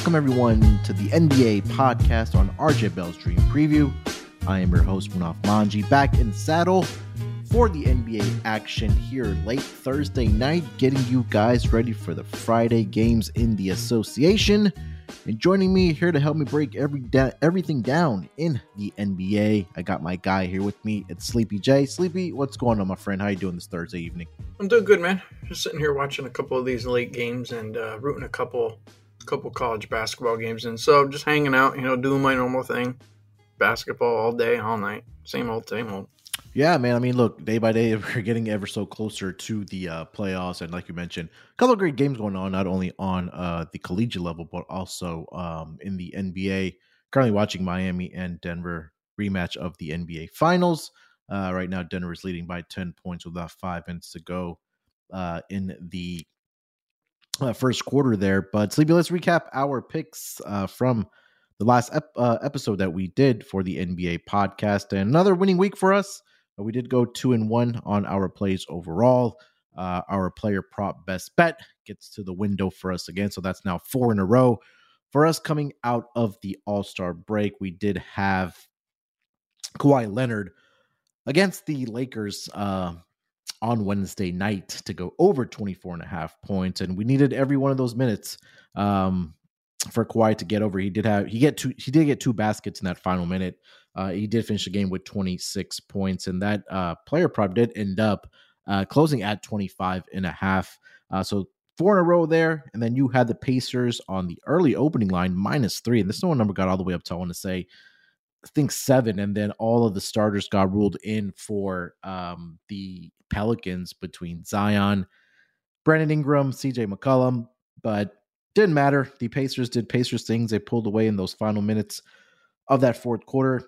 Welcome, everyone, to the NBA podcast on RJ Bell's Dream Preview. I am your host, Munaf Manji, back in saddle for the NBA action here late Thursday night, getting you guys ready for the Friday games in the association. And joining me here to help me break every da- everything down in the NBA, I got my guy here with me. It's Sleepy J. Sleepy, what's going on, my friend? How you doing this Thursday evening? I'm doing good, man. Just sitting here watching a couple of these late games and uh, rooting a couple couple college basketball games, and so just hanging out, you know, doing my normal thing, basketball all day, all night, same old, same old. Yeah, man. I mean, look, day by day, we're getting ever so closer to the uh, playoffs, and like you mentioned, a couple of great games going on, not only on uh, the collegiate level, but also um, in the NBA. Currently watching Miami and Denver rematch of the NBA Finals. Uh, right now, Denver is leading by ten points with about five minutes to go uh, in the uh, first quarter there. But Sleepy, let's recap our picks uh, from the last ep- uh, episode that we did for the NBA podcast. And another winning week for us. We did go two and one on our plays overall. Uh, our player prop best bet gets to the window for us again. So that's now four in a row. For us coming out of the All Star break, we did have Kawhi Leonard against the Lakers uh, on Wednesday night to go over 24 and a half points. And we needed every one of those minutes um, for Kawhi to get over. He did have he get two he did get two baskets in that final minute. Uh, he did finish the game with 26 points, and that uh, player prop did end up uh, closing at 25 and a half. Uh, so four in a row there, and then you had the Pacers on the early opening line minus three, and this one number got all the way up to I want to say I think seven, and then all of the starters got ruled in for um, the Pelicans between Zion, Brandon Ingram, CJ McCollum, but didn't matter. The Pacers did Pacers things. They pulled away in those final minutes of that fourth quarter,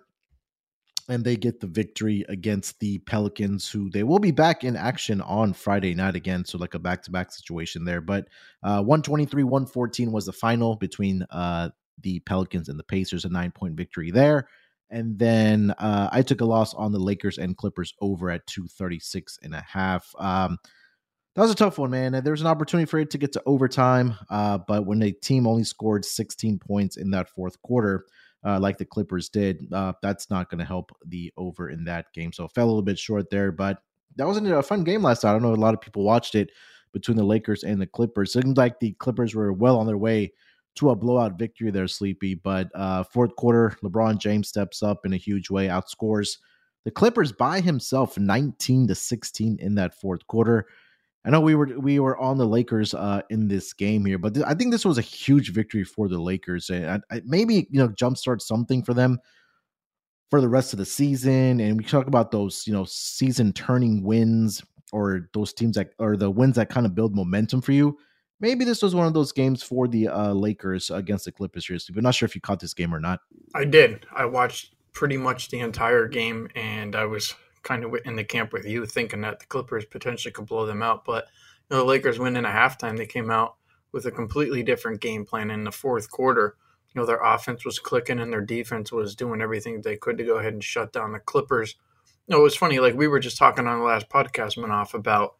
and they get the victory against the Pelicans, who they will be back in action on Friday night again. So, like a back to back situation there. But uh, 123 114 was the final between uh, the Pelicans and the Pacers, a nine point victory there. And then uh, I took a loss on the Lakers and Clippers over at 236 and a half. Um, that was a tough one, man. There was an opportunity for it to get to overtime, uh, but when the team only scored 16 points in that fourth quarter, uh, like the Clippers did, uh, that's not going to help the over in that game. So fell a little bit short there, but that wasn't a fun game last night. I don't know a lot of people watched it between the Lakers and the Clippers. It seemed like the Clippers were well on their way to a blowout victory there, Sleepy. But uh, fourth quarter, LeBron James steps up in a huge way, outscores the Clippers by himself, 19 to 16 in that fourth quarter. I know we were we were on the Lakers uh, in this game here, but th- I think this was a huge victory for the Lakers, and I, I, maybe you know jumpstart something for them for the rest of the season. And we talk about those you know season turning wins or those teams that or the wins that kind of build momentum for you maybe this was one of those games for the uh, Lakers against the Clippers here, but not sure if you caught this game or not. I did. I watched pretty much the entire game, and I was kind of in the camp with you, thinking that the Clippers potentially could blow them out. But you know, the Lakers win in a halftime. They came out with a completely different game plan in the fourth quarter. You know, their offense was clicking and their defense was doing everything they could to go ahead and shut down the Clippers. You know, it was funny. Like we were just talking on the last podcast, Munaf, about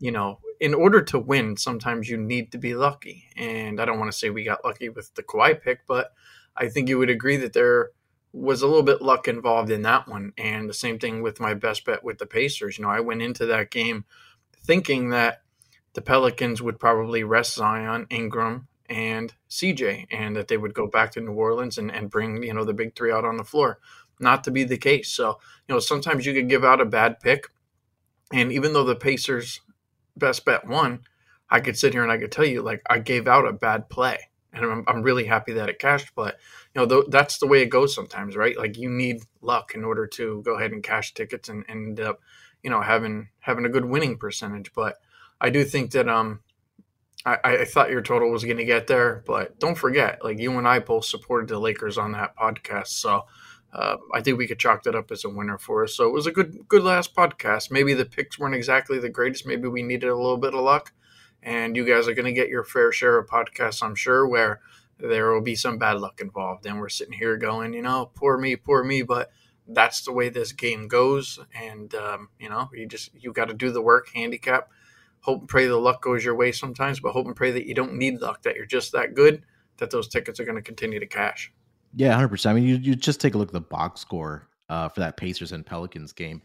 you know in order to win, sometimes you need to be lucky. And I don't want to say we got lucky with the Kawhi pick, but I think you would agree that there was a little bit luck involved in that one. And the same thing with my best bet with the Pacers. You know, I went into that game thinking that the Pelicans would probably rest Zion, Ingram, and CJ, and that they would go back to New Orleans and, and bring, you know, the big three out on the floor. Not to be the case. So, you know, sometimes you could give out a bad pick. And even though the Pacers best bet won, I could sit here and I could tell you like I gave out a bad play, and I'm, I'm really happy that it cashed. But you know th- that's the way it goes sometimes, right? Like you need luck in order to go ahead and cash tickets and, and end up, you know, having having a good winning percentage. But I do think that um I, I thought your total was going to get there, but don't forget, like you and I both supported the Lakers on that podcast, so uh, I think we could chalk that up as a winner for us. So it was a good, good last podcast. Maybe the picks weren't exactly the greatest. Maybe we needed a little bit of luck, and you guys are going to get your fair share of podcasts, I'm sure, where there will be some bad luck involved. And we're sitting here going, you know, poor me, poor me, but that's the way this game goes. And um, you know, you just you got to do the work, handicap. Hope and pray the luck goes your way sometimes, but hope and pray that you don't need luck, that you're just that good that those tickets are going to continue to cash. Yeah, hundred percent. I mean, you, you just take a look at the box score uh, for that Pacers and Pelicans game.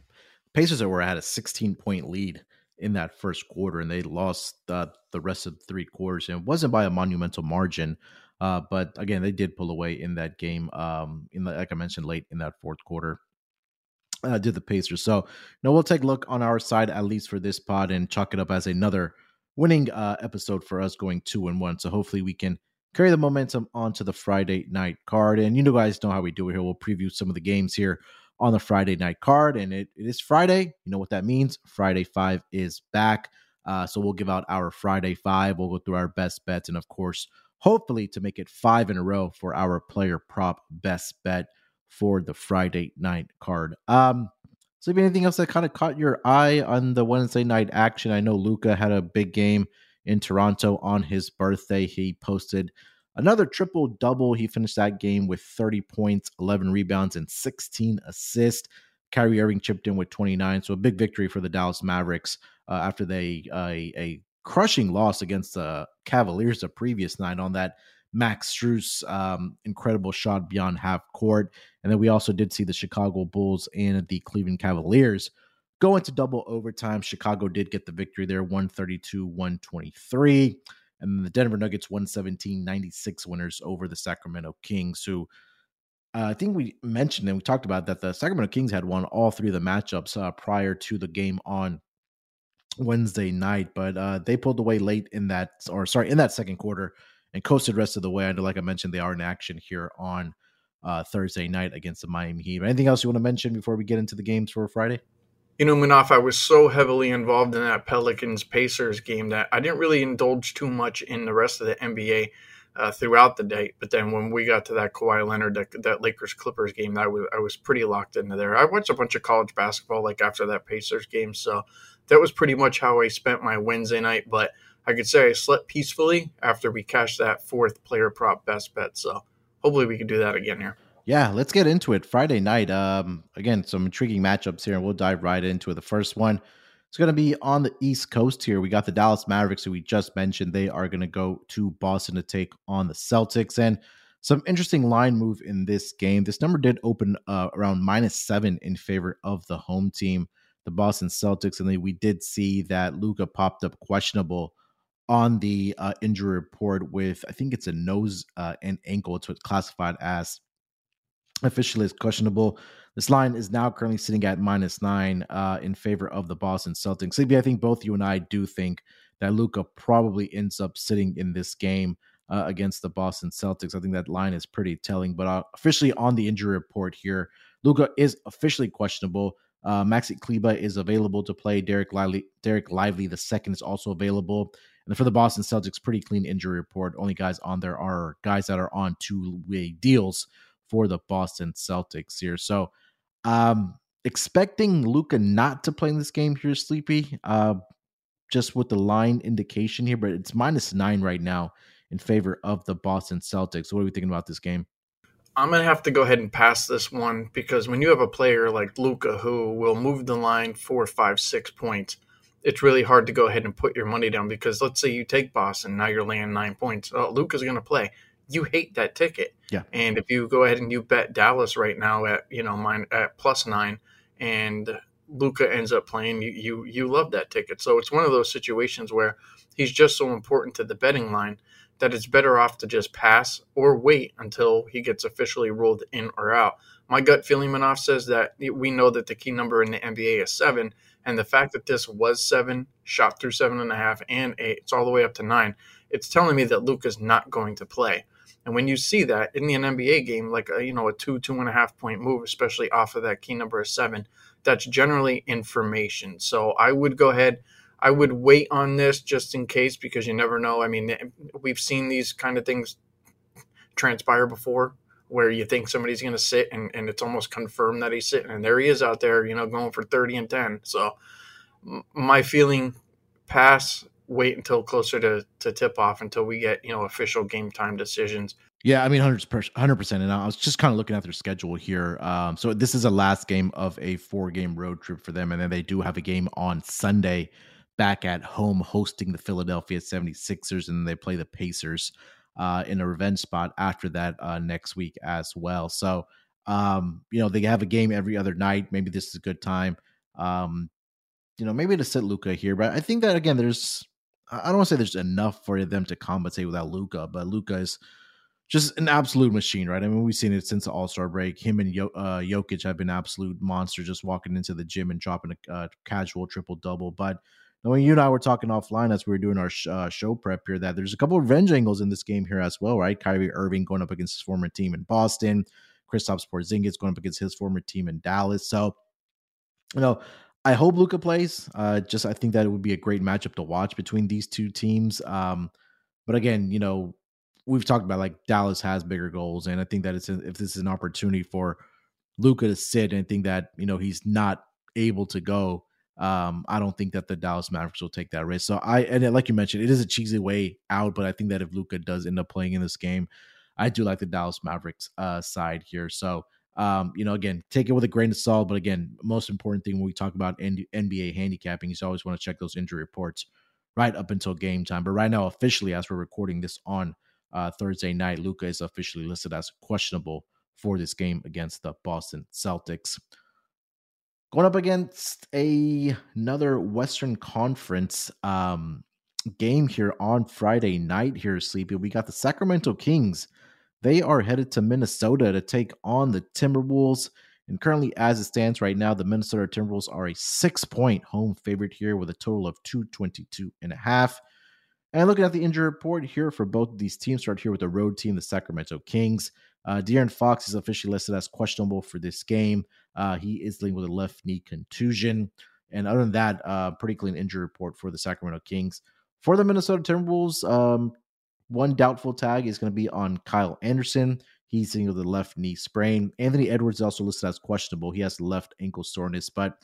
Pacers were at a 16 point lead in that first quarter, and they lost uh, the rest of three quarters. And it wasn't by a monumental margin, uh, but again, they did pull away in that game. Um, in the, like I mentioned, late in that fourth quarter. Uh, did the Pacers. So, you we'll take a look on our side, at least for this pod, and chalk it up as another winning uh, episode for us going two and one. So, hopefully, we can carry the momentum onto the Friday night card. And you know, guys know how we do it here. We'll preview some of the games here on the Friday night card. And it, it is Friday. You know what that means? Friday five is back. Uh, so we'll give out our Friday five. We'll go through our best bets. And of course, hopefully to make it five in a row for our player prop best bet for the Friday night card. Um, so, if anything else that kind of caught your eye on the Wednesday night action? I know Luka had a big game in Toronto on his birthday. He posted Another triple double. He finished that game with 30 points, 11 rebounds, and 16 assists. Kyrie Irving chipped in with 29. So a big victory for the Dallas Mavericks uh, after they uh, a, crushing loss against the Cavaliers the previous night on that Max Strus um, incredible shot beyond half court. And then we also did see the Chicago Bulls and the Cleveland Cavaliers go into double overtime. Chicago did get the victory there, 132 123 and the Denver Nuggets 117 96 winners over the Sacramento Kings, who uh, I think we mentioned and we talked about that the Sacramento Kings had won all three of the matchups uh, prior to the game on Wednesday night, but uh, they pulled away late in that, or sorry, in that second quarter and coasted rest of the way. I know, like I mentioned, they are in action here on uh, Thursday night against the Miami Heat. Anything else you want to mention before we get into the games for Friday? You know, Munaf, I was so heavily involved in that Pelicans Pacers game that I didn't really indulge too much in the rest of the NBA uh, throughout the day. But then when we got to that Kawhi Leonard, that, that Lakers Clippers game, that was I was pretty locked into there. I watched a bunch of college basketball like after that Pacers game, so that was pretty much how I spent my Wednesday night. But I could say I slept peacefully after we cashed that fourth player prop best bet. So hopefully we can do that again here. Yeah, let's get into it. Friday night. Um, again, some intriguing matchups here, and we'll dive right into it. The first one it's going to be on the East Coast here. We got the Dallas Mavericks, who we just mentioned. They are going to go to Boston to take on the Celtics, and some interesting line move in this game. This number did open uh, around minus seven in favor of the home team, the Boston Celtics, and then we did see that Luka popped up questionable on the uh, injury report with I think it's a nose uh, and ankle. It's what's classified as officially is questionable. This line is now currently sitting at minus nine uh, in favor of the Boston Celtics. CB, I think both you and I do think that Luka probably ends up sitting in this game uh, against the Boston Celtics. I think that line is pretty telling. But uh, officially on the injury report here, Luka is officially questionable. Uh, Maxi Kleber is available to play. Dereck Lively, Dereck Lively, the second is also available. And for the Boston Celtics, pretty clean injury report. Only guys on there are guys that are on two-way deals for the Boston Celtics here. So, um, expecting Luka not to play in this game here, Sleepy, uh, just with the line indication here, but it's minus nine right now in favor of the Boston Celtics. What are we thinking about this game? I'm gonna have to go ahead and pass this one because when you have a player like Luka who will move the line four, five, six points, it's really hard to go ahead and put your money down because let's say you take Boston, now you're laying nine points. Oh, Luka's gonna play you hate that ticket. Yeah. And if you go ahead and you bet Dallas right now at you know mine at plus nine, and Luka ends up playing, you you you love that ticket. So it's one of those situations where he's just so important to the betting line that it's better off to just pass or wait until he gets officially ruled in or out. My gut feeling, Munaf, says that we know that the key number in the NBA is seven, and the fact that this was seven, shot through seven and a half and eight, it's all the way up to nine. It's telling me that Luka's not going to play. And when you see that in the NBA game, like a, you know a two two and a half point move, especially off of that key number of seven, that's generally information. So I would go ahead. I would wait on this just in case because you never know. I mean, eh, we've seen these kind of things transpire before where you think somebody's going to sit and, and it's almost confirmed that he's sitting and there he is out there, you know, going for 30 and 10. So my feeling pass wait until closer to, to tip off until we get you know official game time decisions. Yeah, I mean, hundred percent. 100% And I was just kind of looking at their schedule here. Um, so this is a last game of a four game road trip for them, and then they do have a game on Sunday back at home hosting the Philadelphia 76ers, and they play the Pacers. uh, in a revenge spot after that uh, next week as well. So, um, you know, they have a game every other night. Maybe this is a good time. Um, you know, maybe to sit Luka here, but I think that again, there's I don't want to say there's enough for them to compensate without Luka, but Luka is just an absolute machine, right? I mean, we've seen it since the All Star break. Him and uh, Jokic have been absolute monsters, just walking into the gym and dropping a uh, casual triple double. But when you and I were talking offline as we were doing our sh- uh, show prep here, that there's a couple of revenge angles in this game here as well, right? Kyrie Irving going up against his former team in Boston, Kristaps Porzingis going up against his former team in Dallas. So, you know, I hope Luka plays. Uh, just I think that it would be a great matchup to watch between these two teams. Um, but again, you know, we've talked about like Dallas has bigger goals, and I think that it's a, if this is an opportunity for Luka to sit and think that you know he's not able to go. Um, I don't think that the Dallas Mavericks will take that risk. So I and like you mentioned, it is a cheesy way out, but I think that if Luka does end up playing in this game, I do like the Dallas Mavericks uh, side here. So um, you know, again, take it with a grain of salt. But again, most important thing when we talk about NBA handicapping is always want to check those injury reports right up until game time. But right now, officially, as we're recording this on uh, Thursday night, Luka is officially listed as questionable for this game against the Boston Celtics. Going up against a, another Western Conference um, game here on Friday night here, Sleepy. We got the Sacramento Kings they are headed to Minnesota to take on the Timberwolves. And currently, as it stands right now, the Minnesota Timberwolves are a six point home favorite here with a total of 222 and a half. And looking at the injury report here for both of these teams, start here with the road team, the Sacramento Kings. Uh, De'Aaron Fox is officially listed as questionable for this game. Uh, he is dealing with a left knee contusion. And other than that, uh, pretty clean injury report for the Sacramento Kings. For the Minnesota Timberwolves, um, one doubtful tag is going to be on Kyle Anderson. He's dealing with a left knee sprain. Anthony Edwards is also listed as questionable. He has left ankle soreness, but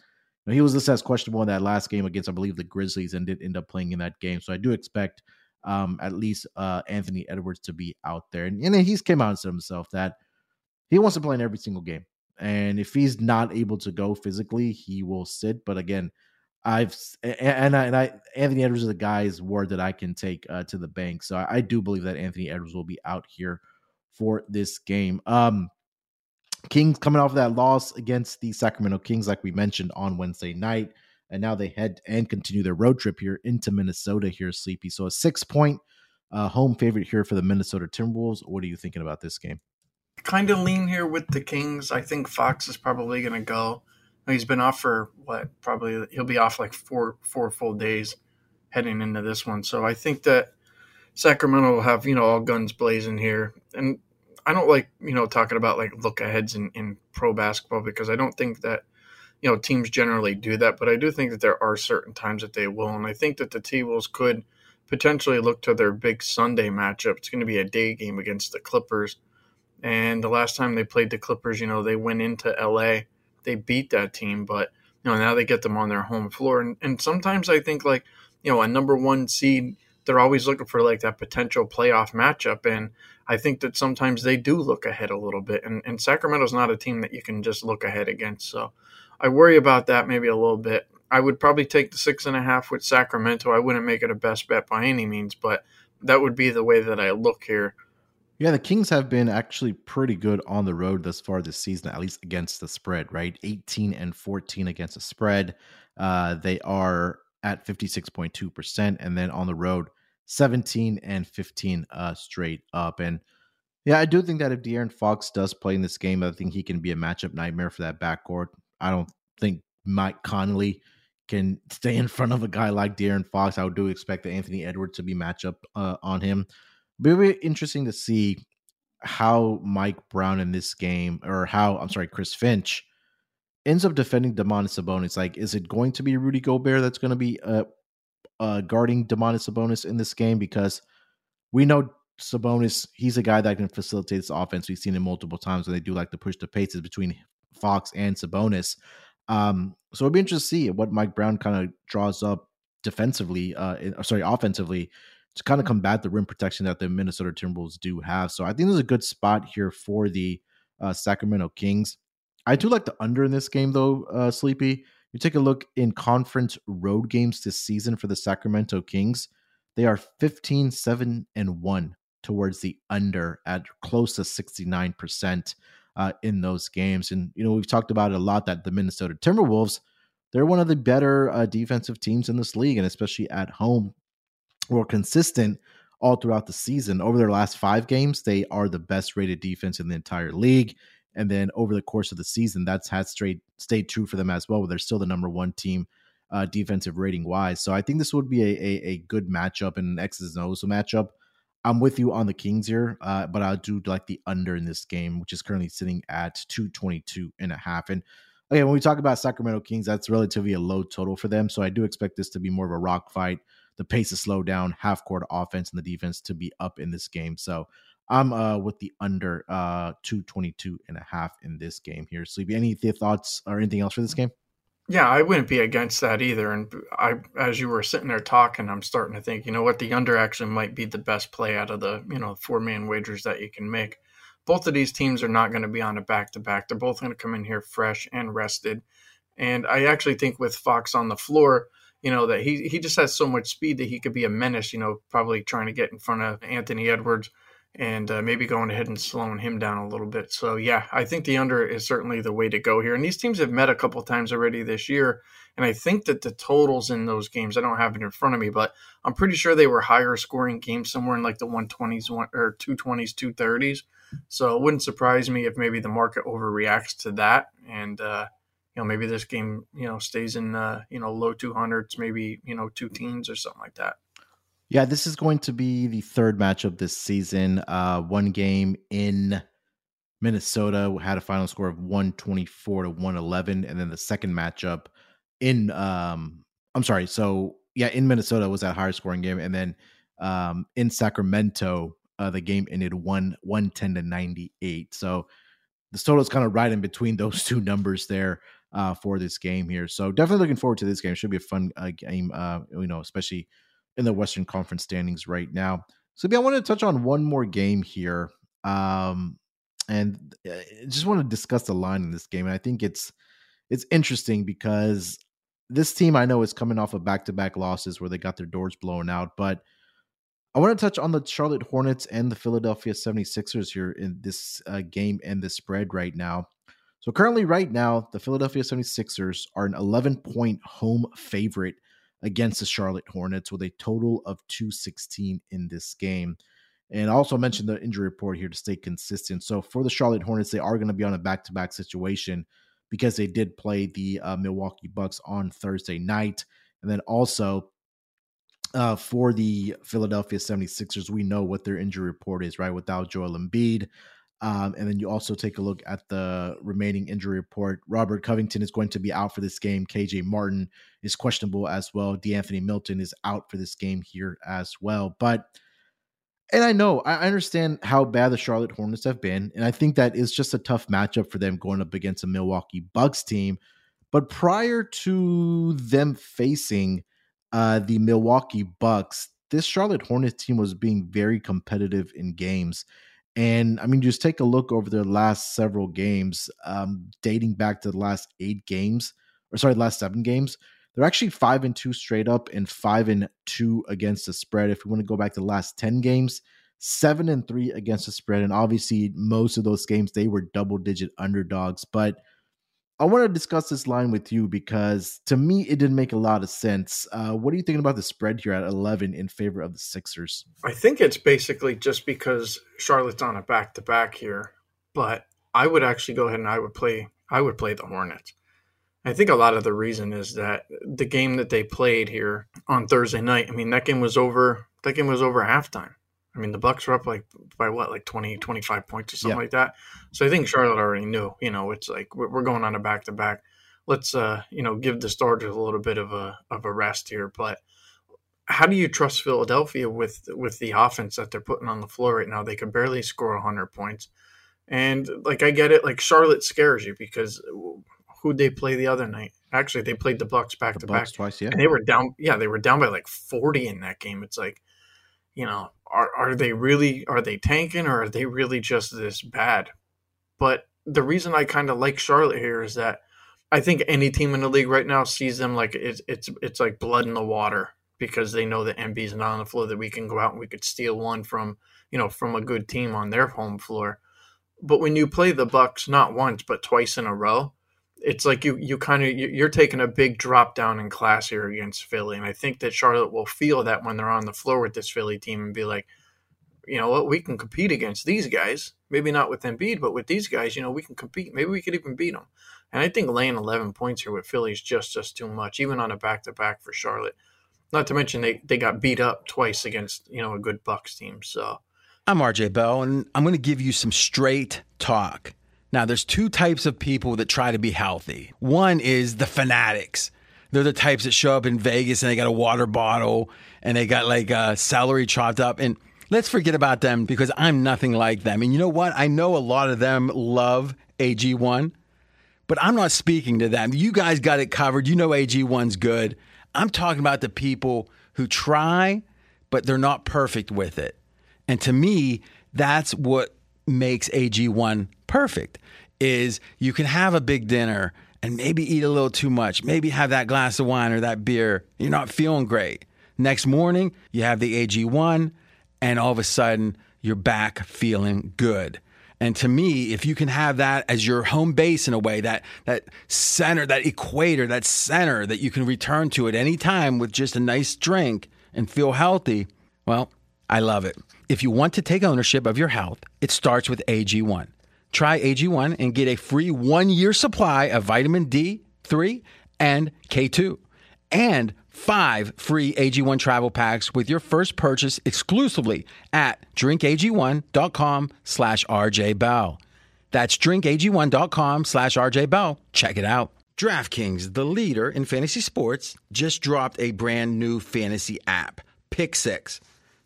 you know, he was listed as questionable in that last game against, I believe, the Grizzlies, and did end up playing in that game. So I do expect um, at least uh, Anthony Edwards to be out there. And, and he's came out and said himself that he wants to play in every single game. And if he's not able to go physically, he will sit. But again, I've and I, and I Anthony Edwards is a guy's word that I can take uh, to the bank. So I, I, do believe that Anthony Edwards will be out here for this game. Um, Kings coming off of that loss against the Sacramento Kings, like we mentioned on Wednesday night, and now they head and continue their road trip here into Minnesota. Here, Sleepy. So a six point uh, home favorite here for the Minnesota Timberwolves. What are you thinking about this game? Kind of lean here with the Kings. I think Fox is probably going to go. He's been off for what? Probably he'll be off like four four full days heading into this one. So I think that Sacramento will have you know all guns blazing here, and I don't like you know talking about like look aheads in, in pro basketball because I don't think that you know teams generally do that, but I do think that there are certain times that they will, and I think that the T Wolves could potentially look to their big Sunday matchup. It's going to be a day game against the Clippers, and the last time they played the Clippers, you know they went into LA they beat that team, but you know now they get them on their home floor, and and sometimes I think like you know a number one seed they're always looking for like that potential playoff matchup. And I think that sometimes they do look ahead a little bit. And, and Sacramento's not a team that you can just look ahead against. So I worry about that maybe a little bit. I would probably take the six and a half with Sacramento. I wouldn't make it a best bet by any means but that would be the way that I look here yeah, the Kings have been actually pretty good on the road thus far this season, at least against the spread, right? 18 and 14 against the spread. Uh, they are at 56.2%. And then on the road, 17 and 15 uh, straight up. And yeah, I do think that if De'Aaron Fox does play in this game, I think he can be a matchup nightmare for that backcourt. I don't think Mike Conley can stay in front of a guy like De'Aaron Fox. I do expect that Anthony Edwards to be matchup uh, on him. Very interesting to see how Mike Brown in this game, or how I'm sorry, Chris Finch ends up defending Domantas Sabonis. Like, is it going to be Rudy Gobert that's going to be uh, uh, guarding Domantas Sabonis in this game? Because we know Sabonis, he's a guy that can facilitate this offense. We've seen him multiple times when they do like to push the paces between Fox and Sabonis. Um, so it'll be interesting to see what Mike Brown kind of draws up defensively, uh, sorry, offensively to kind of combat the rim protection that the Minnesota Timberwolves do have. So I think there's a good spot here for the uh, Sacramento Kings. I do like the under in this game though, uh, Sleepy. You take a look in conference road games this season for the Sacramento Kings. They are 15, 7, and 1 towards the under at close to 69% uh, in those games. And, you know, we've talked about it a lot that the Minnesota Timberwolves, they're one of the better uh, defensive teams in this league, and especially at home, were consistent all throughout the season. Over their last five games, they are the best rated defense in the entire league. And then over the course of the season, that's had straight stayed true for them as well. They're still the number one team uh, defensive rating wise. So I think this would be a, a, a good matchup and an X's and O's matchup. I'm with you on the Kings here, uh, but I do like the under in this game, which is currently sitting at 222 and a half. And again, when we talk about Sacramento Kings, that's relatively a low total for them. So I do expect this to be more of a rock fight. The pace to slow down, half court offense and the defense to be up in this game. So I'm uh, with the under uh, 222 and a half in this game here. Sleepy, any thoughts or anything else for this game? Yeah, I wouldn't be against that either. And I, as you were sitting there talking, I'm starting to think, you know what, the under actually might be the best play out of the, you know, four man wagers that you can make. Both of these teams are not going to be on a back to back. They're both going to come in here fresh and rested. And I actually think with Fox on the floor, you know, that he he just has so much speed that he could be a menace, you know, probably trying to get in front of Anthony Edwards and uh, maybe going ahead and slowing him down a little bit. So yeah, I think the under is certainly the way to go here. And these teams have met a couple times already this year, and I think that the totals in those games I don't have it in front of me, but I'm pretty sure they were higher scoring games somewhere in like the 120s one, or 220s, 230s. So it wouldn't surprise me if maybe the market overreacts to that, and uh, you know maybe this game you know stays in uh, you know low 200s, maybe you know two teens or something like that. Yeah, this is going to be the third matchup this season. Uh, one game in Minnesota had a final score of 124 to 111. And then the second matchup in, um, I'm sorry. So, yeah, in Minnesota was that higher scoring game. And then um, in Sacramento, uh, the game ended 1 110 to 98. So, the total is kind of right in between those two numbers there uh, for this game here. So, definitely looking forward to this game. It should be a fun uh, game, uh, you know, especially in the Western Conference standings right now. So, yeah, I want to touch on one more game here, um, and uh, just want to discuss the line in this game. And I think it's it's interesting because this team I know is coming off of back to back losses where they got their doors blown out, but I want to touch on the Charlotte Hornets and the Philadelphia 76ers here in this uh, game and the spread right now. So currently, right now, the Philadelphia 76ers are an 11 point home favorite against the Charlotte Hornets with a total of 216 in this game. And I also mentioned the injury report here to stay consistent. So for the Charlotte Hornets, they are going to be on a back to back situation because they did play the uh, Milwaukee Bucks on Thursday night. And then also uh, for the Philadelphia 76ers, we know what their injury report is, right? Without Joel Embiid, um, and then you also take a look at the remaining injury report. Robert Covington is going to be out for this game. KJ Martin is questionable as well. De'Anthony Melton is out for this game here as well. But and I know I understand how bad the Charlotte Hornets have been, and I think that is just a tough matchup for them going up against a Milwaukee Bucks team. But prior to them facing uh, the Milwaukee Bucks, this Charlotte Hornets team was being very competitive in games. And I mean, just take a look over their last several games, um, dating back to the last eight games, or sorry, last seven games. They're actually five and two straight up and five and two against the spread. If we want to go back to the last 10 games, seven and three against the spread. And obviously, most of those games, they were double digit underdogs. But I want to discuss this line with you because to me, it didn't make a lot of sense. Uh, what are you thinking about the spread here at 11 in favor of the Sixers? I think it's basically just because Charlotte's on a back to back here, but I would actually go ahead and I would play. I would play the Hornets. I think a lot of the reason is that the game that they played here on Thursday night. I mean, that game was over. That game was over halftime. I mean, the Bucks were up like by what, like 20, 25 points or something yeah. like that. So I think Charlotte already knew. You know, it's like we're going on a back to back. Let's, uh, you know, give the starters a little bit of a of a rest here. But how do you trust Philadelphia with with the offense that they're putting on the floor right now? They can barely score hundred points, and like I get it, like Charlotte scares you because who'd they play the other night? Actually, they played the Bucks back the to Bucks back twice, yeah, and they were down. Yeah, they were down by like forty in that game. It's like you know, are are they really are they tanking or are they really just this bad? But the reason I kind of like Charlotte here is that I think any team in the league right now sees them like it's it's it's like blood in the water. because they know that Embiid's not on the floor that we can go out and we could steal one from you know from a good team on their home floor. But when you play the Bucks not once but twice in a row, it's like you you kind of you're taking a big drop down in class here against Philly, and I think that Charlotte will feel that when they're on the floor with this Philly team and be like, you know what, we can compete against these guys. Maybe not with Embiid, but with these guys, you know, we can compete. Maybe we could even beat them. And I think laying 11 points here with Philly is just just too much, even on a back to back for Charlotte. Not to mention they they got beat up twice against you know a good Bucks team. So I'm RJ Bell, and I'm going to give you some straight talk. Now, there's two types of people that try to be healthy. One is the fanatics. They're the types that show up in Vegas and they got a water bottle and they got like uh, celery chopped up. And let's forget about them because I'm nothing like them. And you know what? I know a lot of them love AG1, but I'm not speaking to them. You guys got it covered. You know AG1's good. I'm talking about the people who try, but they're not perfect with it. And to me, that's what makes AG1 perfect is you can have a big dinner and maybe eat a little too much, maybe have that glass of wine or that beer. You're not feeling great. Next morning, you have the AG1 and all of a sudden you're back feeling good. And to me, if you can have that as your home base in a way, that that center, that equator, that center that you can return to at any time with just a nice drink and feel healthy, well, I love it. If you want to take ownership of your health, it starts with AG1. Try AG1 and get a free one year supply of vitamin D3 and K2 and five free AG1 travel packs with your first purchase exclusively at drinkag1.com slash rjbell. That's drinkag1.com slash rjbell. Check it out. DraftKings, the leader in fantasy sports, just dropped a brand new fantasy app, Pick Six.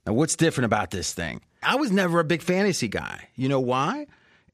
Now, what's different about this thing? I was never a big fantasy guy. You know why?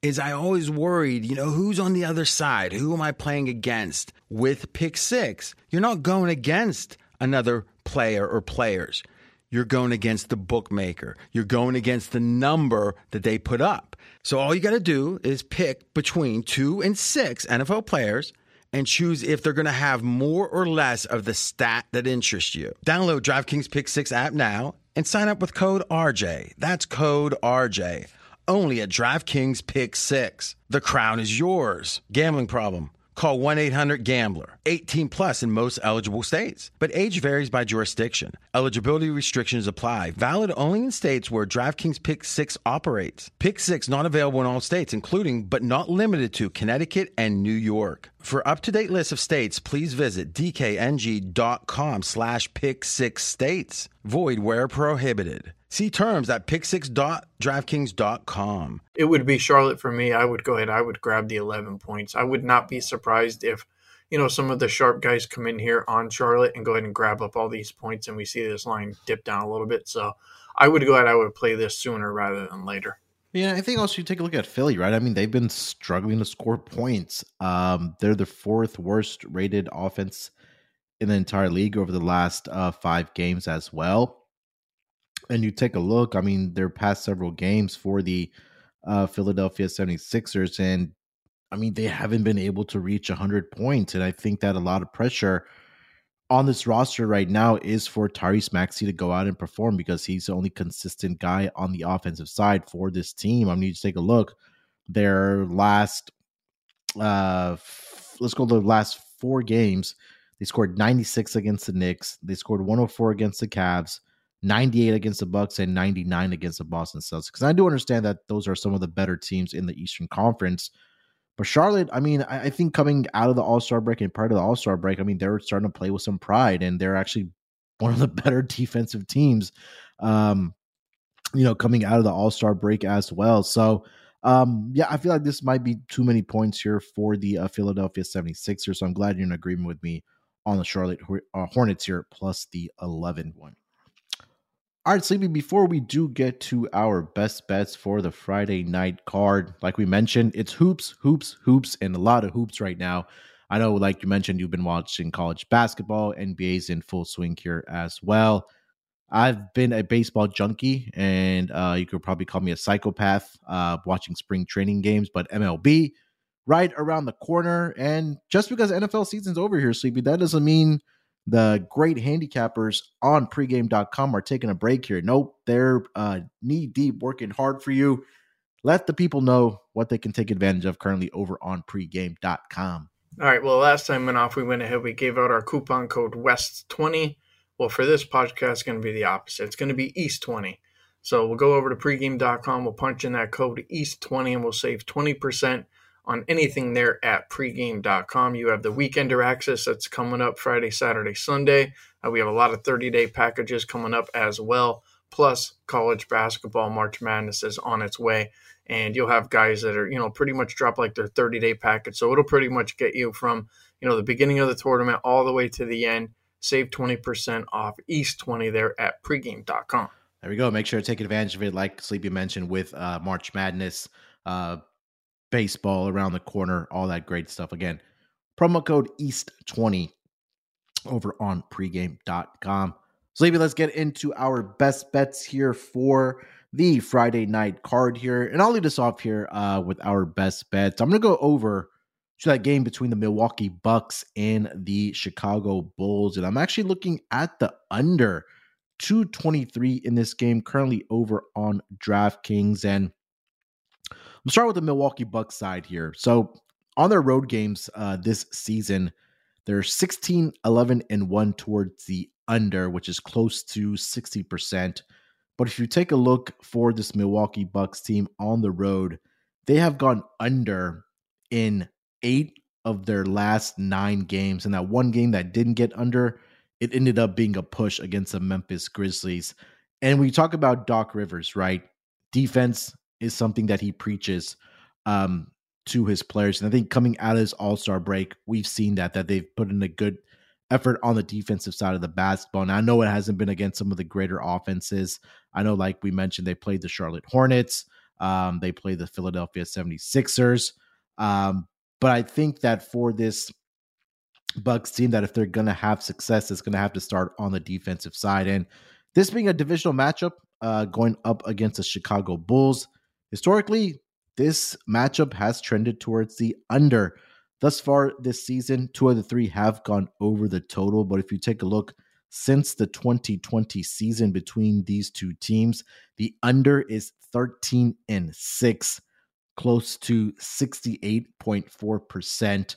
Is I always worried, you know, who's on the other side? Who am I playing against? With pick six, you're not going against another player or players. You're going against the bookmaker. You're going against the number that they put up. So all you got to do is pick between two and six NFL players and choose if they're going to have more or less of the stat that interests you. Download DraftKings Pick 6 app now and sign up with code RJ. That's code RJ. Only at DraftKings Pick 6. The crown is yours. Gambling problem? Call 1 800 Gambler. 18 plus in most eligible states, but age varies by jurisdiction. Eligibility restrictions apply. Valid only in states where DraftKings Pick 6 operates. Pick 6 not available in all states, including but not limited to Connecticut and New York. For up-to-date list of states, please visit dkng.com slash pick six states. Void where prohibited. See terms at pick6.draftkings.com. it would be Charlotte for me. I would go ahead. I would grab the 11 points. I would not be surprised if, you know, some of the sharp guys come in here on Charlotte and go ahead and grab up all these points and we see this line dip down a little bit. So I would go ahead. I would play this sooner rather than later. Yeah, I think also you take a look at Philly, right? I mean, they've been struggling to score points. Um, they're the fourth worst rated offense in the entire league over the last uh, five games as well. And you take a look, I mean, their past several games for the uh, Philadelphia 76ers, and I mean, they haven't been able to reach 100 points. And I think that a lot of pressure on this roster right now is for Tyrese Maxey to go out and perform because he's the only consistent guy on the offensive side for this team. I you just take a look. Their last, uh, f- let's go to the last four games. They scored 96 against the Knicks. They scored 104 against the Cavs, 98 against the Bucks, and 99 against the Boston Celtics. Because I do understand that those are some of the better teams in the Eastern Conference. But Charlotte, I mean, I, I think coming out of the All Star break and part of the All Star break, I mean, they're starting to play with some pride, and they're actually one of the better defensive teams. Um, you know, coming out of the All Star break as well. So, um, yeah, I feel like this might be too many points here for the uh, Philadelphia 76ers. So I'm glad you're in agreement with me on the Charlotte uh, Hornets here, plus the 11 one. All right, Sleepy, before we do get to our best bets for the Friday night card, like we mentioned, it's hoops, hoops, hoops, and a lot of hoops right now. I know, like you mentioned, you've been watching college basketball, NBA's in full swing here as well. I've been a baseball junkie, and uh, you could probably call me a psychopath uh, watching spring training games, but MLB right around the corner. And just because NFL season's over here, Sleepy, that doesn't mean the great handicappers on pregame.com are taking a break here. Nope, they're uh, knee deep working hard for you. Let the people know what they can take advantage of currently over on pregame.com. All right. Well, last time went off, we went ahead, we gave out our coupon code WEST20. Well, for this podcast, it's going to be the opposite. It's going to be East20. So we'll go over to pregame.com, we'll punch in that code East20, and we'll save 20% on anything there at pregame.com. You have the weekender access that's coming up Friday, Saturday, Sunday. Uh, we have a lot of 30 day packages coming up as well. Plus, college basketball March Madness is on its way. And you'll have guys that are, you know, pretty much drop like their 30 day package. So it'll pretty much get you from, you know, the beginning of the tournament all the way to the end. Save 20% off East 20 there at pregame.com. There we go. Make sure to take advantage of it, like Sleepy mentioned, with uh, March Madness. Uh, baseball around the corner, all that great stuff. Again, promo code East20 over on pregame.com. So maybe let's get into our best bets here for the Friday night card here. And I'll lead us off here uh, with our best bets. I'm going to go over to that game between the Milwaukee Bucks and the Chicago Bulls. And I'm actually looking at the under 223 in this game, currently over on DraftKings. And We'll start with the Milwaukee Bucks side here. So on their road games uh, this season, they're 16, 11, and 1 towards the under, which is close to 60%. But if you take a look for this Milwaukee Bucks team on the road, they have gone under in eight of their last nine games. And that one game that didn't get under, it ended up being a push against the Memphis Grizzlies. And we talk about Doc Rivers, right? Defense is something that he preaches um, to his players. And I think coming out of this All Star break, we've seen that that they've put in a good effort on the defensive side of the basketball. And I know it hasn't been against some of the greater offenses. I know, like we mentioned, they played the Charlotte Hornets, um, they played the Philadelphia 76ers. Um, but I think that for this Bucks team, that if they're going to have success, it's going to have to start on the defensive side. And this being a divisional matchup, uh, going up against the Chicago Bulls, Historically, this matchup has trended towards the under. Thus far this season, two of the three have gone over the total. But if you take a look since the 2020 season between these two teams, the under is 13 and 6, close to 68.4%.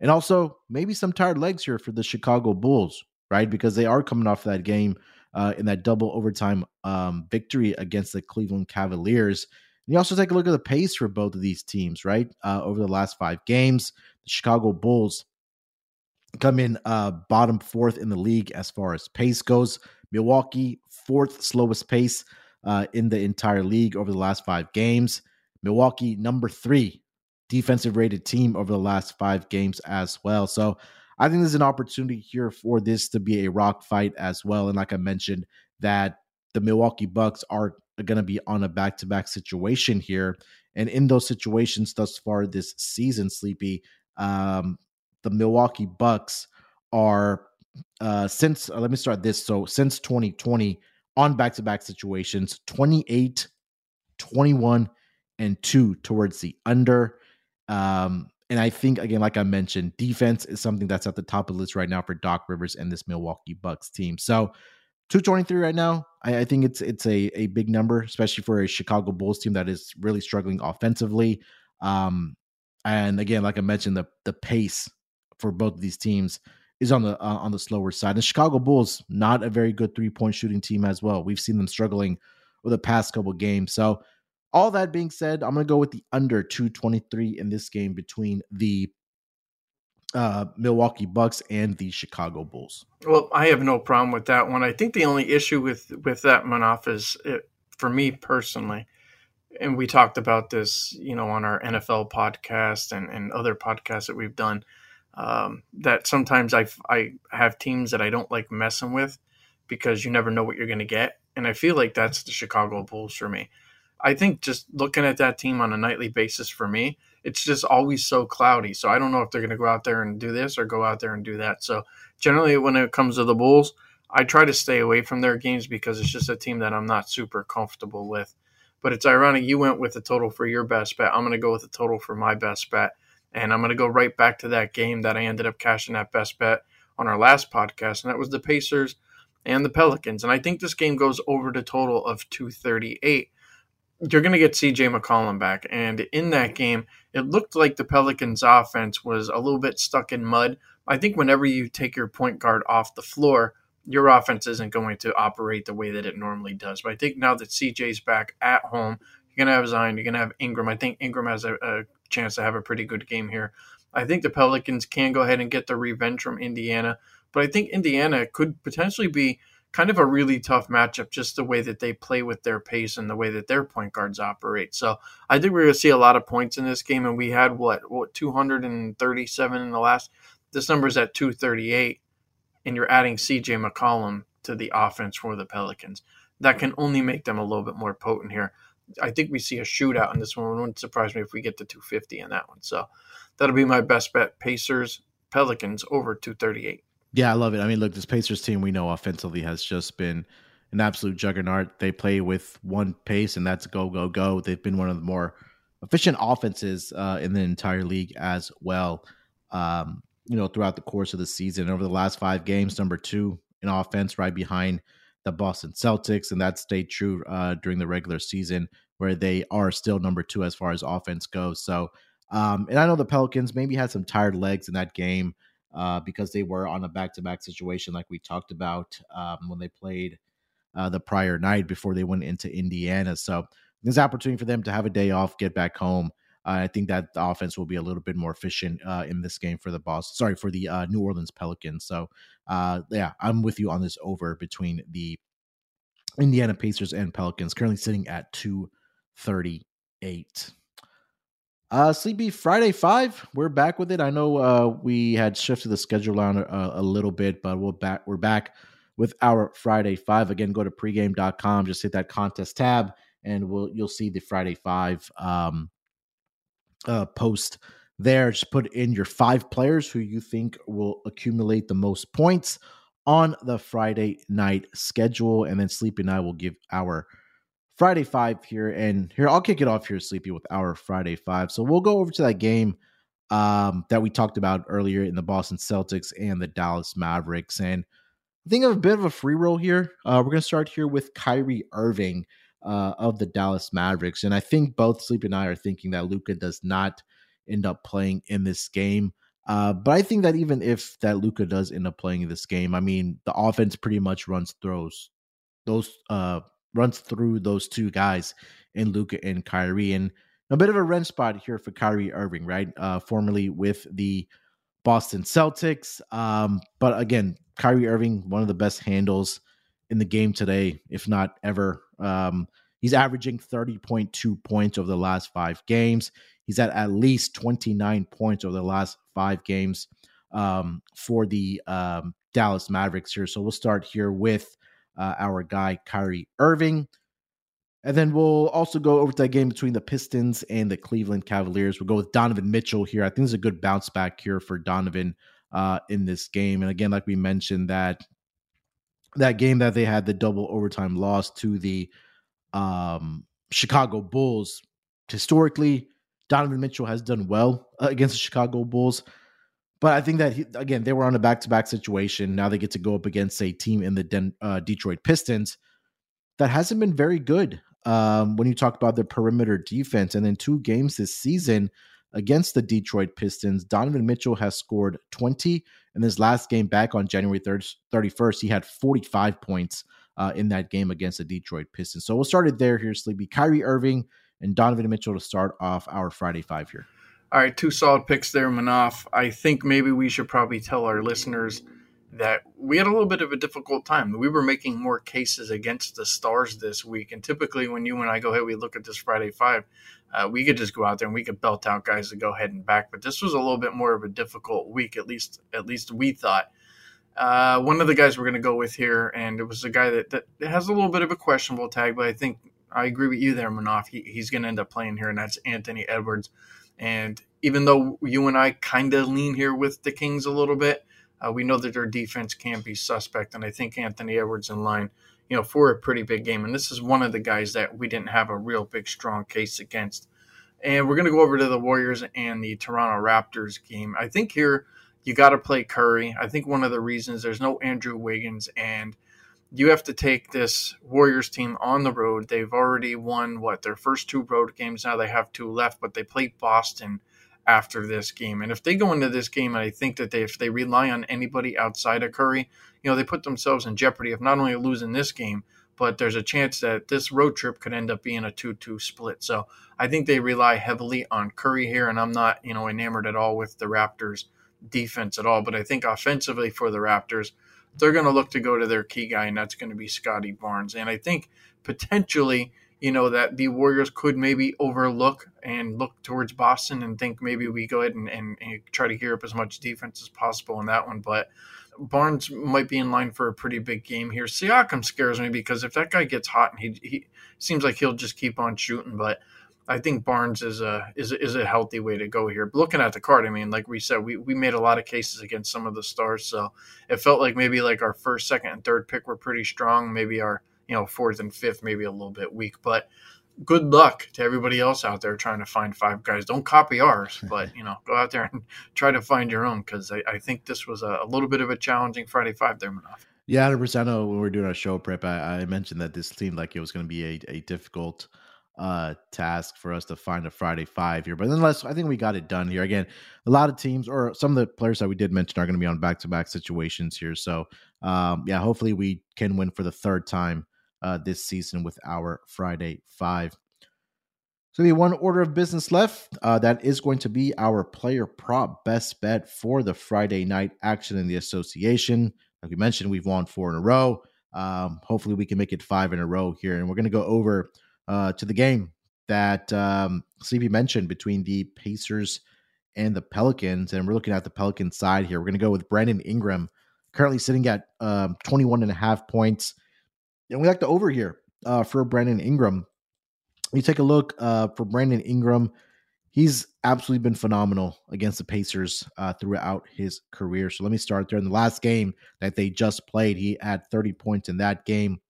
And also, maybe some tired legs here for the Chicago Bulls, right? Because they are coming off that game uh, in that double overtime um, victory against the Cleveland Cavaliers. And you also take a look at the pace for both of these teams, right? Uh, over the last five games, the Chicago Bulls come in uh, bottom fourth in the league as far as pace goes. Milwaukee, fourth slowest pace uh, in the entire league over the last five games. Milwaukee, number three defensive rated team over the last five games as well. So I think there's an opportunity here for this to be a rock fight as well. And like I mentioned, that the Milwaukee Bucks are going to be on a back to back situation here. And in those situations thus far this season, Sleepy, um, the Milwaukee Bucks are uh, since uh, let me start this. So since 2020 on back to back situations, 28, 21, and 2 towards the under. Um, and I think again, like I mentioned, defense is something that's at the top of the list right now for Doc Rivers and this Milwaukee Bucks team. So 223 right now. I, I, think it's it's a, a big number, especially for a Chicago Bulls team that is really struggling offensively. Um, and again, like I mentioned, the the pace for both of these teams is on the uh, on the slower side. And Chicago Bulls not a very good three point shooting team as well. We've seen them struggling over the past couple games. So all that being said, I'm going to go with the under 223 in this game between the uh, Milwaukee Bucks and the Chicago Bulls. Well, I have no problem with that one. I think the only issue with with that Munaf is it, for me personally, and we talked about this, you know, on our NFL podcast and, and other podcasts that we've done. Um, that sometimes I I have teams that I don't like messing with because you never know what you're going to get, and I feel like that's the Chicago Bulls for me. I think just looking at that team on a nightly basis for me, it's just always so cloudy. So I don't know if they're going to go out there and do this or go out there and do that. So generally, when it comes to the Bulls, I try to stay away from their games because it's just a team that I'm not super comfortable with. But it's ironic you went with the total for your best bet. I'm going to go with the total for my best bet. And I'm going to go right back to that game that I ended up cashing that best bet on our last podcast, and that was the Pacers and the Pelicans. And I think this game goes over the total of 238. You're going to get CJ McCollum back. And in that game, it looked like the Pelicans' offense was a little bit stuck in mud. I think whenever you take your point guard off the floor, your offense isn't going to operate the way that it normally does. But I think now that CJ's back at home, you're going to have Zion, you're going to have Ingram. I think Ingram has a, a chance to have a pretty good game here. I think the Pelicans can go ahead and get the revenge from Indiana, but I think Indiana could potentially be kind of a really tough matchup, just the way that they play with their pace and the way that their point guards operate. So I think we're going to see a lot of points in this game, and we had what what 237 in the last. This number is at 238, and you're adding CJ McCollum to the offense for the Pelicans. That can only make them a little bit more potent here. I think we see a shootout in this one. It wouldn't surprise me if we get to 250 in that one. So that'll be my best bet. Pacers, Pelicans over 238. Yeah, I love it. I mean, look, this Pacers team we know offensively has just been an absolute juggernaut. They play with one pace, and that's go, go, go. They've been one of the more efficient offenses uh, in the entire league as well. Um, you know, throughout the course of the season, over the last five games, number two in offense, right behind the Boston Celtics, and that stayed true uh, during the regular season, where they are still number two as far as offense goes. So, um, and I know the Pelicans maybe had some tired legs in that game uh, because they were on a back-to-back situation, like we talked about um, when they played uh, the prior night before they went into Indiana. So, there's opportunity for them to have a day off, get back home. Uh, I think that the offense will be a little bit more efficient uh, in this game for the boss. Sorry for the uh, New Orleans Pelicans. So, uh, yeah, I'm with you on this over between the Indiana Pacers and Pelicans, currently sitting at 238. Uh, Sleepy Friday five, we're back with it. I know uh, we had shifted the schedule around a, a little bit, but we'll back. We're back with our Friday five again. Go to pregame.com, just hit that contest tab, and we'll you'll see the Friday five um, uh, post there. Just put in your five players who you think will accumulate the most points on the Friday night schedule. And then Sleepy and I will give our Friday five here. And here, I'll kick it off here, Sleepy, with our Friday five. So we'll go over to that game um, that we talked about earlier in the Boston Celtics and the Dallas Mavericks. And I think of a bit of a free roll here. Uh, we're going to start here with Kyrie Irving uh, of the Dallas Mavericks. And I think both Sleepy and I are thinking that Luka does not end up playing in this game. Uh, but I think that even if that Luka does end up playing in this game, I mean, the offense pretty much runs throws those uh runs through those two guys in Luka and Kyrie, and a bit of a wrench spot here for Kyrie Irving, right? Uh, formerly with the Boston Celtics, um, but again, Kyrie Irving, one of the best handles in the game today, if not ever. Um, he's averaging 30.2 points over the last five games. He's at at least 29 points over the last five games um, for the um, Dallas Mavericks here. So we'll start here with uh, our guy, Kyrie Irving. And then we'll also go over to that game between the Pistons and the Cleveland Cavaliers. We'll go with Donovan Mitchell here. I think it's a good bounce back here for Donovan uh, in this game. And again, like we mentioned, that that game that they had the double overtime loss to the um, Chicago Bulls. Historically, Donovan Mitchell has done well uh, against the Chicago Bulls. But I think that, he, again, they were on a back to back situation. Now they get to go up against a team in the Den- uh, Detroit Pistons that hasn't been very good um, when you talk about their perimeter defense. And in two games this season against the Detroit Pistons, Donovan Mitchell has scored 20. And his last game back on January 30, 31st, he had 45 points uh, in that game against the Detroit Pistons. So we'll start it there here, Sleepy. Kyrie Irving and Donovan Mitchell to start off our Friday five here. All right, two solid picks there, Munaf. I think maybe we should probably tell our listeners that we had a little bit of a difficult time. We were making more cases against the Stars this week, and typically when you and I go ahead, we look at this Friday five, uh, we could just go out there and we could belt out guys to go ahead and back. But this was a little bit more of a difficult week, at least at least we thought. Uh, one of the guys we're going to go with here, and it was a guy that, that has a little bit of a questionable tag, but I think I agree with you there, Munaf. He, he's going to end up playing here, and that's Anthony Edwards. And even though you and I kind of lean here with the Kings a little bit, uh, we know that their defense can be suspect. And I think Anthony Edwards in line, you know, for a pretty big game. And this is one of the guys that we didn't have a real big, strong case against. And we're going to go over to the Warriors and the Toronto Raptors game. I think here, you got to play Curry. I think one of the reasons there's no Andrew Wiggins and you have to take this Warriors team on the road. They've already won what their first two road games. Now they have two left, but they play Boston after this game. And if they go into this game, and I think that they, if they rely on anybody outside of Curry, you know, they put themselves in jeopardy of not only losing this game, but there's a chance that this road trip could end up being a 2-2 split. So I think they rely heavily on Curry here, and I'm not, you know, enamored at all with the Raptors defense at all. But I think offensively for the Raptors, they're going to look to go to their key guy, and that's going to be Scottie Barnes. And I think potentially – you know, that the Warriors could maybe overlook and look towards Boston and think maybe we go ahead and, and, and, try to gear up as much defense as possible in that one. But Barnes might be in line for a pretty big game here. Siakam scares me because if that guy gets hot and he, he seems like he'll just keep on shooting, but I think Barnes is a is a, is a healthy way to go here. But looking at the card, I mean, like we said, we, we made a lot of cases against some of the stars, so it felt like maybe like our first, second, and third pick were pretty strong. Maybe our you know, fourth and fifth, maybe a little bit weak. But good luck to everybody else out there trying to find five guys. Don't copy ours, but you know, go out there and try to find your own because I, I, think this was a, a, little bit of a challenging Friday five there, Munaf. Yeah, hundred percent. I know when we were doing our show prep, I, I mentioned that this seemed like it was going to be a, a difficult uh task for us to find a Friday five here. But nonetheless, I think we got it done here. Again, a lot of teams or some of the players that we did mention are going to be on back to back situations here. So um yeah, hopefully we can win for the third time uh, this season with our Friday Five. So the one order of business left. Uh, that is going to be our player prop best bet for the Friday night action in the association. Like we mentioned, we've won four in a row. Um, hopefully, we can make it five in a row here, and we're going to go over uh, to the game that um, Sleepy mentioned between the Pacers and the Pelicans, and we're looking at the Pelican side here. We're going to go with Brandon Ingram, currently sitting at um, 21 and a half points. And we like to over here uh, for Brandon Ingram. You take a look uh, for Brandon Ingram. He's absolutely been phenomenal against the Pacers uh, throughout his career. So let me start there. In the last game that they just played, he had 30 points in that game,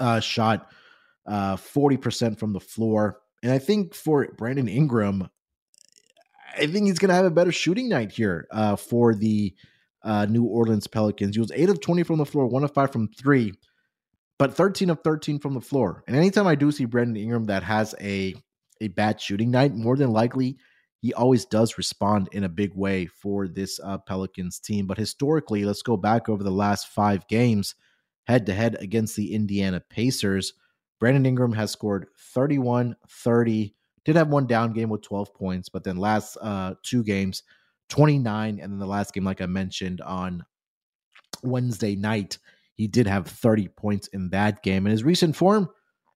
uh, shot uh, 40% from the floor. And I think for Brandon Ingram, I think he's going to have a better shooting night here uh, for the uh, New Orleans Pelicans. He was 8 of 20 from the floor, 1 of 5 from 3 but 13 of 13 from the floor. And anytime I do see Brandon Ingram that has a a bad shooting night, more than likely he always does respond in a big way for this uh, Pelicans team. But historically, let's go back over the last five games, head to head against the Indiana Pacers. Brandon Ingram has scored 31, 30, did have one down game with 12 points, but then last uh, two games, 29. And then the last game, like I mentioned on Wednesday night, he did have 30 points in that game. And his recent form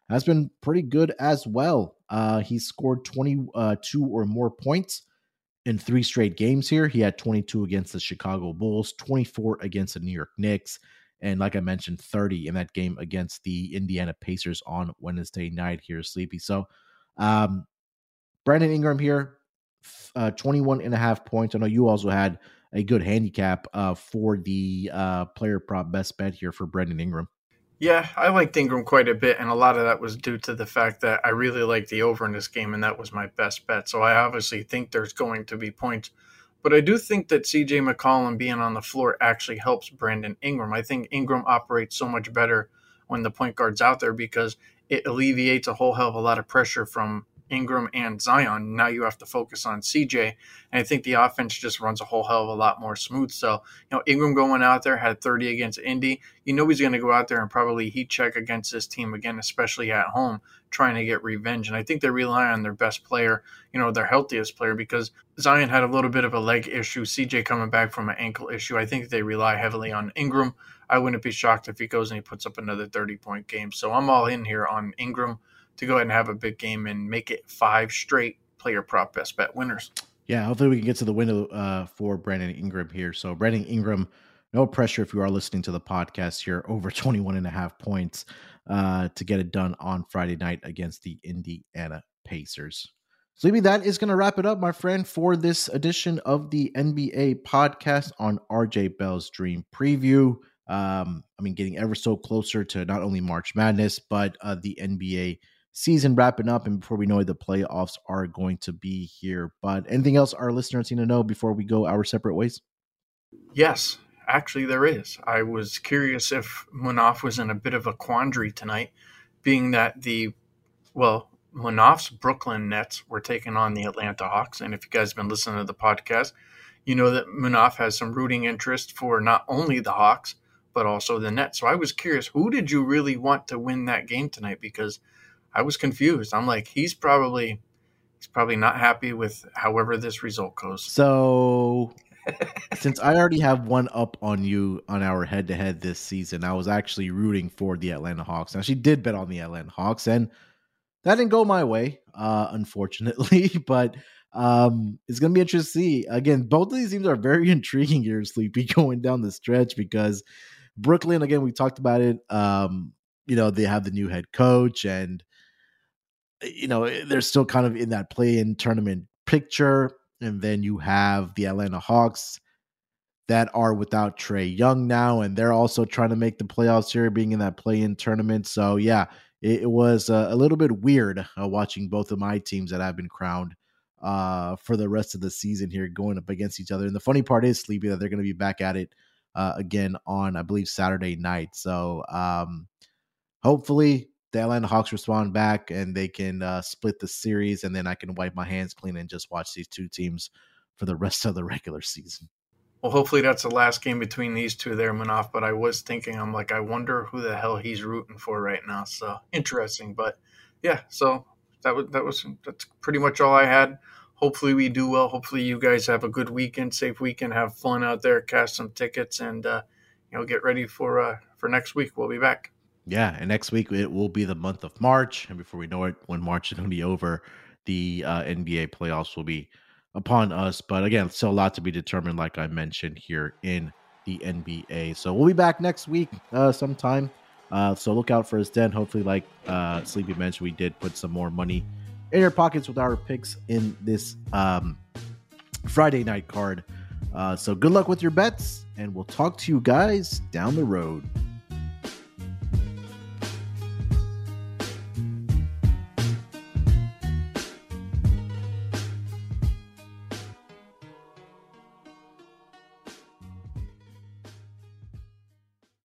has been pretty good as well. Uh, he scored 22 uh, or more points in three straight games here. He had 22 against the Chicago Bulls, 24 against the New York Knicks, and like I mentioned, 30 in that game against the Indiana Pacers on Wednesday night here, Sleepy. So, um, Brandon Ingram here, uh, 21 and a half points. I know you also had a good handicap uh, for the uh, player prop best bet here for Brandon Ingram. Yeah, I liked Ingram quite a bit, and a lot of that was due to the fact that I really liked the over in this game, and that was my best bet. So I obviously think there's going to be points. But I do think that CJ McCollum being on the floor actually helps Brandon Ingram. I think Ingram operates so much better when the point guard's out there because it alleviates a whole hell of a lot of pressure from Ingram and Zion. Now you have to focus on CJ. And I think the offense just runs a whole hell of a lot more smooth. So, you know, Ingram going out there had 30 against Indy. You know he's going to go out there and probably heat check against this team again, especially at home, trying to get revenge. And I think they rely on their best player, you know, their healthiest player, because Zion had a little bit of a leg issue. CJ coming back from an ankle issue. I think they rely heavily on Ingram. I wouldn't be shocked if he goes and he puts up another 30 point game. So I'm all in here on Ingram to go ahead and have a big game and make it five straight player prop best bet winners. Yeah, hopefully we can get to the window uh, for Brandon Ingram here. So Brandon Ingram, no pressure if you are listening to the podcast here, over 21 and a half points uh, to get it done on Friday night against the Indiana Pacers. So maybe that is going to wrap it up, my friend, for this edition of the NBA podcast on RJ Bell's Dream Preview. Um, I mean, getting ever so closer to not only March Madness, but uh, the NBA season wrapping up, and before we know it, the playoffs are going to be here. But anything else our listeners need to know before we go our separate ways? Yes, actually, there is. I was curious if Munaf was in a bit of a quandary tonight, being that the, well, Munaf's Brooklyn Nets were taking on the Atlanta Hawks. And if you guys have been listening to the podcast, you know that Munaf has some rooting interest for not only the Hawks, but also the Nets. So I was curious, who did you really want to win that game tonight? Because I was confused. I'm like, he's probably he's probably not happy with however this result goes. So since I already have one up on you on our head to head this season, I was actually rooting for the Atlanta Hawks. Now she did bet on the Atlanta Hawks, and that didn't go my way, uh, unfortunately. but um, it's gonna be interesting to see. Again, both of these teams are very intriguing here, Sleepy, going down the stretch because Brooklyn, again, we talked about it. Um, you know, they have the new head coach and you know, they're still kind of in that play in tournament picture. And then you have the Atlanta Hawks that are without Trae Young now, and they're also trying to make the playoffs here, being in that play in tournament. So, yeah, it, it was uh, a little bit weird uh, watching both of my teams that have been crowned uh, for the rest of the season here going up against each other. And the funny part is, Sleepy, that they're going to be back at it uh, again on, I believe, Saturday night. So, um, hopefully, the Atlanta Hawks respond back and they can uh, split the series, and then I can wipe my hands clean and just watch these two teams for the rest of the regular season. Well, hopefully that's the last game between these two there, Munaf. But I was thinking, I'm like, I wonder who the hell he's rooting for right now. So interesting, but yeah. So that was that was that's pretty much all I had. Hopefully we do well. Hopefully you guys have a good weekend, safe weekend, have fun out there, cash some tickets, and uh, you know get ready for uh, for next week. We'll be back. Yeah, and next week it will be the month of March, and before we know it, when March is going to be over, the uh, NBA playoffs will be upon us. But again, still a lot to be determined, like I mentioned here in the NBA. So we'll be back next week uh, sometime. Uh, so look out for us then. Hopefully, like uh, Sleepy mentioned, we did put some more money in your pockets with our picks in this um, Friday night card. Uh, so good luck with your bets, and we'll talk to you guys down the road.